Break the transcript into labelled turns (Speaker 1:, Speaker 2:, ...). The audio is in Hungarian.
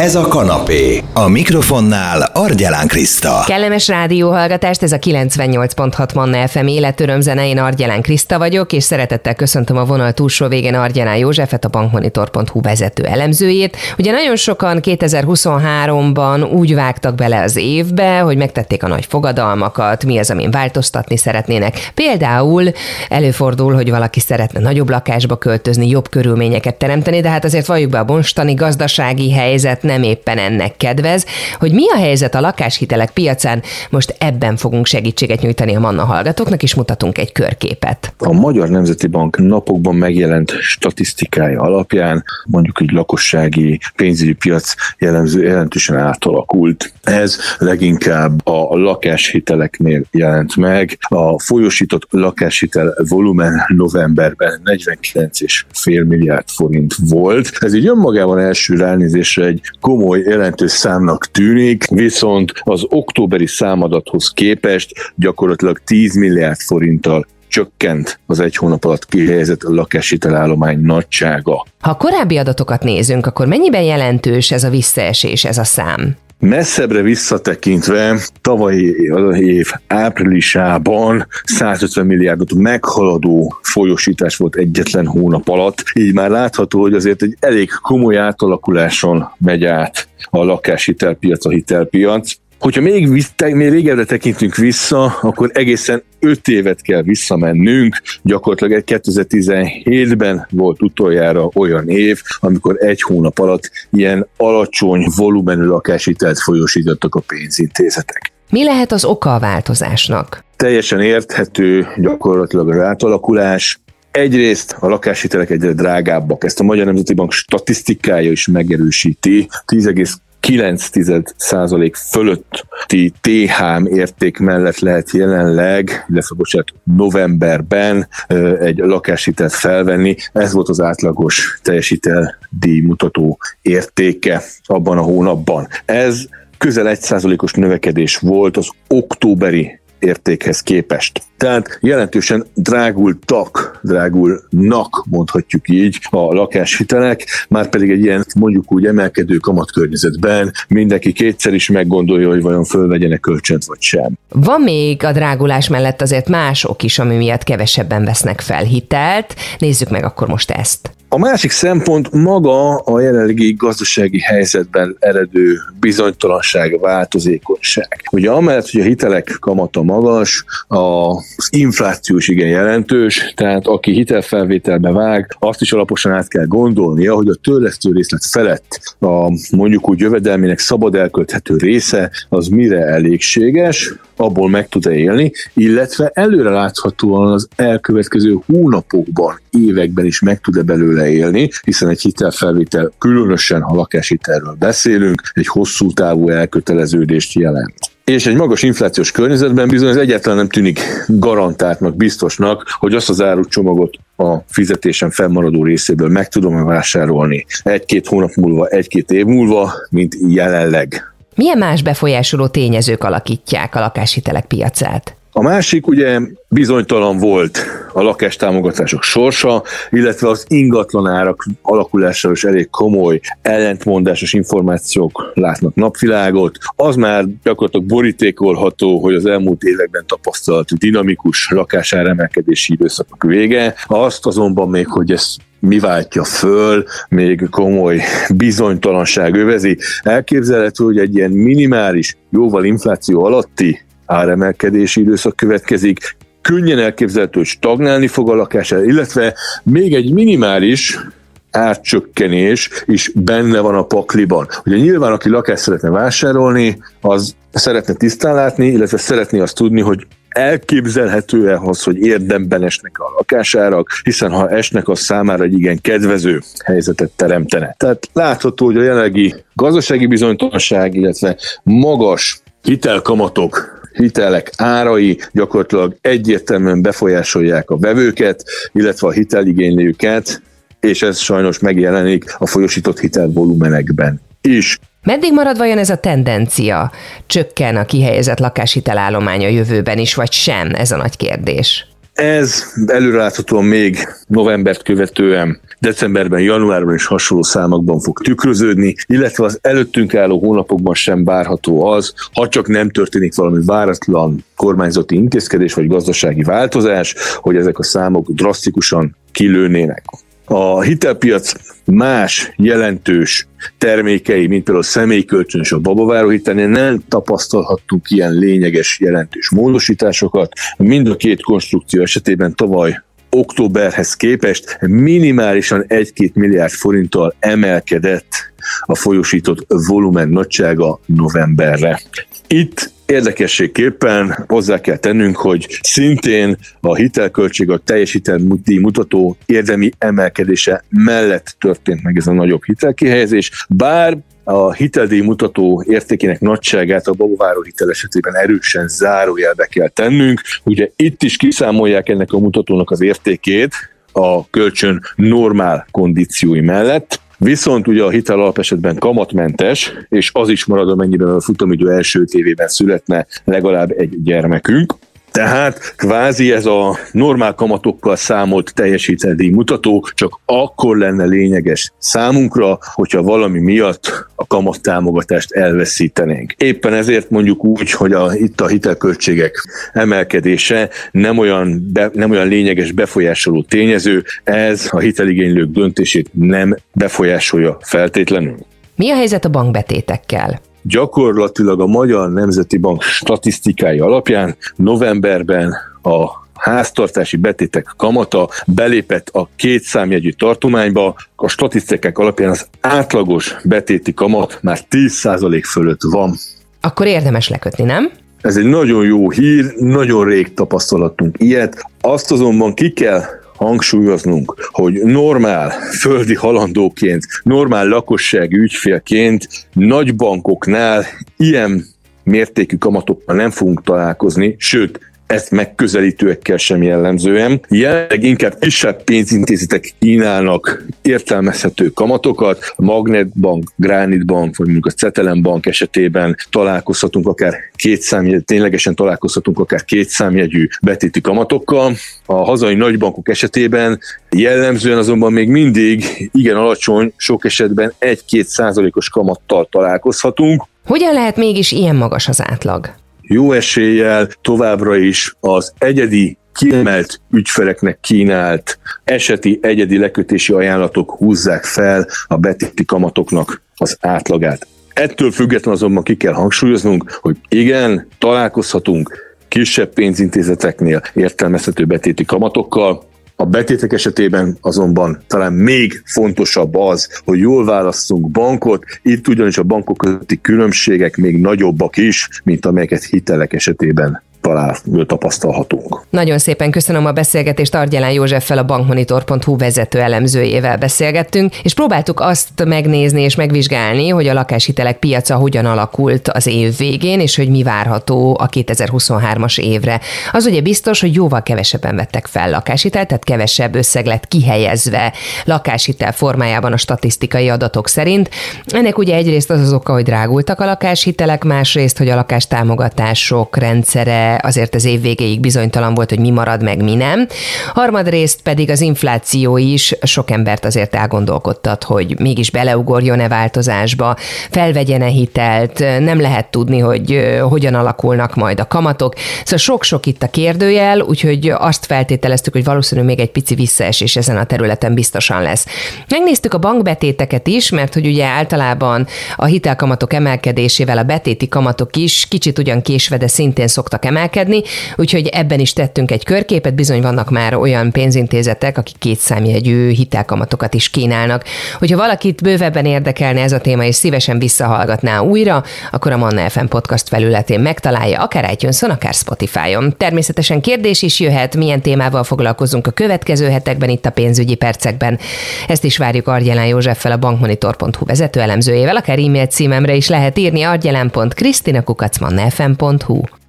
Speaker 1: Ez a kanapé. A mikrofonnál Argyelán Kriszta.
Speaker 2: Kellemes rádióhallgatást, ez a 98.6 Manna FM életörömzene, én Argyelán Kriszta vagyok, és szeretettel köszöntöm a vonal túlsó végén Argyelán Józsefet, a bankmonitor.hu vezető elemzőjét. Ugye nagyon sokan 2023-ban úgy vágtak bele az évbe, hogy megtették a nagy fogadalmakat, mi az, amin változtatni szeretnének. Például előfordul, hogy valaki szeretne nagyobb lakásba költözni, jobb körülményeket teremteni, de hát azért valljuk be a bonstani gazdasági helyzet nem éppen ennek kedvez. Hogy mi a helyzet a lakáshitelek piacán, most ebben fogunk segítséget nyújtani a Manna hallgatóknak, és mutatunk egy körképet.
Speaker 3: A Magyar Nemzeti Bank napokban megjelent statisztikája alapján mondjuk egy lakossági pénzügyi piac jellemző jelentősen átalakult. Ez leginkább a lakáshiteleknél jelent meg. A folyosított lakáshitel volumen novemberben 49,5 milliárd forint volt. Ez így önmagában első ránézésre egy komoly, jelentős számnak tűnik, viszont az októberi számadathoz képest gyakorlatilag 10 milliárd forinttal csökkent az egy hónap alatt kihelyezett lakáshitelállomány nagysága.
Speaker 2: Ha korábbi adatokat nézünk, akkor mennyiben jelentős ez a visszaesés, ez a szám?
Speaker 3: Messzebbre visszatekintve tavalyi év áprilisában 150 milliárdot meghaladó folyosítás volt egyetlen hónap alatt, így már látható, hogy azért egy elég komoly átalakuláson megy át a lakáshitelpiac, a hitelpiac. Hogyha még, még régebbre tekintünk vissza, akkor egészen 5 évet kell visszamennünk. Gyakorlatilag egy 2017-ben volt utoljára olyan év, amikor egy hónap alatt ilyen alacsony volumenű lakáshitelt folyosítottak a pénzintézetek.
Speaker 2: Mi lehet az oka a változásnak?
Speaker 3: Teljesen érthető gyakorlatilag az átalakulás, Egyrészt a lakáshitelek egyre drágábbak, ezt a Magyar Nemzeti Bank statisztikája is megerősíti. 9% fölötti THM érték mellett lehet jelenleg, illetve bocsánat, novemberben egy lakáshitelt felvenni. Ez volt az átlagos teljesítel díjmutató értéke abban a hónapban. Ez közel 1%-os növekedés volt az októberi értékhez képest. Tehát jelentősen drágultak, drágulnak mondhatjuk így a lakáshitelek, már pedig egy ilyen mondjuk úgy emelkedő kamatkörnyezetben mindenki kétszer is meggondolja, hogy vajon fölvegyenek kölcsönt vagy sem.
Speaker 2: Van még a drágulás mellett azért mások is, ami miatt kevesebben vesznek fel hitelt. Nézzük meg akkor most ezt.
Speaker 3: A másik szempont maga a jelenlegi gazdasági helyzetben eredő bizonytalanság, változékonyság. Ugye amellett, hogy a hitelek kamata magas, az infláció is igen jelentős, tehát aki hitelfelvételbe vág, azt is alaposan át kell gondolnia, hogy a törlesztő részlet felett a mondjuk úgy jövedelmének szabad elkölthető része az mire elégséges, abból meg tud-e élni, illetve előre láthatóan az elkövetkező hónapokban, években is meg tud-e belőle élni, hiszen egy hitelfelvétel, különösen ha lakáshitelről beszélünk, egy hosszú távú elköteleződést jelent és egy magas inflációs környezetben bizony ez egyáltalán nem tűnik garantáltnak, biztosnak, hogy azt az árutcsomagot a fizetésen fennmaradó részéből meg tudom vásárolni egy-két hónap múlva, egy-két év múlva, mint jelenleg.
Speaker 2: Milyen más befolyásoló tényezők alakítják a lakáshitelek piacát?
Speaker 3: A másik ugye bizonytalan volt a lakástámogatások sorsa, illetve az ingatlan árak alakulásáról is elég komoly ellentmondásos információk látnak napvilágot. Az már gyakorlatilag borítékolható, hogy az elmúlt években tapasztalt dinamikus lakásáremelkedési időszakok vége. Azt azonban még, hogy ez mi váltja föl, még komoly bizonytalanság övezi. Elképzelhető, hogy egy ilyen minimális, jóval infláció alatti áremelkedési időszak következik, könnyen elképzelhető, hogy stagnálni fog a lakásár, illetve még egy minimális árcsökkenés is benne van a pakliban. Ugye nyilván, aki lakást szeretne vásárolni, az szeretne tisztán látni, illetve szeretné azt tudni, hogy elképzelhető-e az, hogy érdemben esnek a lakásárak, hiszen ha esnek, az számára egy igen kedvező helyzetet teremtene. Tehát látható, hogy a jelenlegi gazdasági bizonytalanság, illetve magas hitelkamatok hitelek árai gyakorlatilag egyértelműen befolyásolják a vevőket, illetve a hiteligénylőket, és ez sajnos megjelenik a folyosított hitelvolumenekben is.
Speaker 2: Meddig marad vajon ez a tendencia? Csökken a kihelyezett lakáshitelállomány a jövőben is, vagy sem? Ez a nagy kérdés.
Speaker 3: Ez előreláthatóan még novembert követően decemberben, januárban is hasonló számokban fog tükröződni, illetve az előttünk álló hónapokban sem várható az, ha csak nem történik valami váratlan kormányzati intézkedés vagy gazdasági változás, hogy ezek a számok drasztikusan kilőnének. A hitelpiac más jelentős termékei, mint például a személykölcsön és a babaváró hitelnél nem tapasztalhattunk ilyen lényeges, jelentős módosításokat. Mind a két konstrukció esetében tavaly októberhez képest minimálisan 1-2 milliárd forinttal emelkedett a folyosított volumen nagysága novemberre. Itt Érdekességképpen hozzá kell tennünk, hogy szintén a hitelköltség, a teljesítmény mutató érdemi emelkedése mellett történt meg ez a nagyobb hitelkihelyezés, bár a hiteldíj mutató értékének nagyságát a babaváró hitel esetében erősen zárójelbe kell tennünk. Ugye itt is kiszámolják ennek a mutatónak az értékét, a kölcsön normál kondíciói mellett, Viszont ugye a hitel alapesetben kamatmentes, és az is marad, amennyiben a futamidő első évében születne legalább egy gyermekünk. Tehát kvázi ez a normál kamatokkal számolt teljesítendíj mutató csak akkor lenne lényeges számunkra, hogyha valami miatt a kamat támogatást elveszítenénk. Éppen ezért mondjuk úgy, hogy a, itt a hitelköltségek emelkedése nem olyan, be, nem olyan lényeges befolyásoló tényező, ez a hiteligénylők döntését nem befolyásolja feltétlenül.
Speaker 2: Mi a helyzet a bankbetétekkel?
Speaker 3: Gyakorlatilag a Magyar Nemzeti Bank statisztikái alapján novemberben a háztartási betétek kamata belépett a két számjegyű tartományba, a statisztikák alapján az átlagos betéti kamat már 10% fölött van.
Speaker 2: Akkor érdemes lekötni, nem?
Speaker 3: Ez egy nagyon jó hír, nagyon rég tapasztalatunk ilyet. Azt azonban ki kell hangsúlyoznunk, hogy normál földi halandóként, normál lakosság ügyfélként nagy bankoknál ilyen mértékű kamatokkal nem fogunk találkozni, sőt, ezt megközelítőekkel sem jellemzően. Jelenleg inkább kisebb pénzintézetek kínálnak értelmezhető kamatokat. A Magnet Bank, Granite Bank, vagy mondjuk a Cetelen Bank esetében találkozhatunk akár két számjegyű, ténylegesen találkozhatunk akár két számjegyű betéti kamatokkal. A hazai nagybankok esetében jellemzően azonban még mindig igen alacsony, sok esetben 1-2 százalékos kamattal találkozhatunk.
Speaker 2: Hogyan lehet mégis ilyen magas az átlag?
Speaker 3: Jó eséllyel továbbra is az egyedi kiemelt ügyfeleknek kínált eseti egyedi lekötési ajánlatok húzzák fel a betéti kamatoknak az átlagát. Ettől függetlenül azonban ki kell hangsúlyoznunk, hogy igen, találkozhatunk kisebb pénzintézeteknél értelmezhető betéti kamatokkal, a betétek esetében azonban talán még fontosabb az, hogy jól válasszunk bankot, itt ugyanis a bankok közötti különbségek még nagyobbak is, mint amelyeket hitelek esetében talál, tapasztalhatunk.
Speaker 2: Nagyon szépen köszönöm a beszélgetést. Argyelán Józseffel a bankmonitor.hu vezető elemzőjével beszélgettünk, és próbáltuk azt megnézni és megvizsgálni, hogy a lakáshitelek piaca hogyan alakult az év végén, és hogy mi várható a 2023-as évre. Az ugye biztos, hogy jóval kevesebben vettek fel lakáshitelt, tehát kevesebb összeg lett kihelyezve lakáshitel formájában a statisztikai adatok szerint. Ennek ugye egyrészt az az oka, hogy drágultak a lakáshitelek, másrészt, hogy a lakástámogatások rendszere azért az év végéig bizonytalan volt, hogy mi marad meg, mi nem. Harmadrészt pedig az infláció is sok embert azért elgondolkodtat, hogy mégis beleugorjon-e változásba, felvegyene hitelt, nem lehet tudni, hogy hogyan alakulnak majd a kamatok. Szóval sok-sok itt a kérdőjel, úgyhogy azt feltételeztük, hogy valószínűleg még egy pici visszaesés ezen a területen biztosan lesz. Megnéztük a bankbetéteket is, mert hogy ugye általában a hitelkamatok emelkedésével a betéti kamatok is kicsit ugyan késve, de szintén szoktak emelkedni, emelkedni, úgyhogy ebben is tettünk egy körképet, bizony vannak már olyan pénzintézetek, akik két számjegyű hitelkamatokat is kínálnak. Hogyha valakit bővebben érdekelne ez a téma, és szívesen visszahallgatná újra, akkor a Manna FM podcast felületén megtalálja, akár itunes akár Spotify-on. Természetesen kérdés is jöhet, milyen témával foglalkozunk a következő hetekben itt a pénzügyi percekben. Ezt is várjuk Argyelán Józseffel, a bankmonitor.hu vezető elemzőjével, akár e-mail címemre is lehet írni argyelán.krisztinakukacmannafm.hu.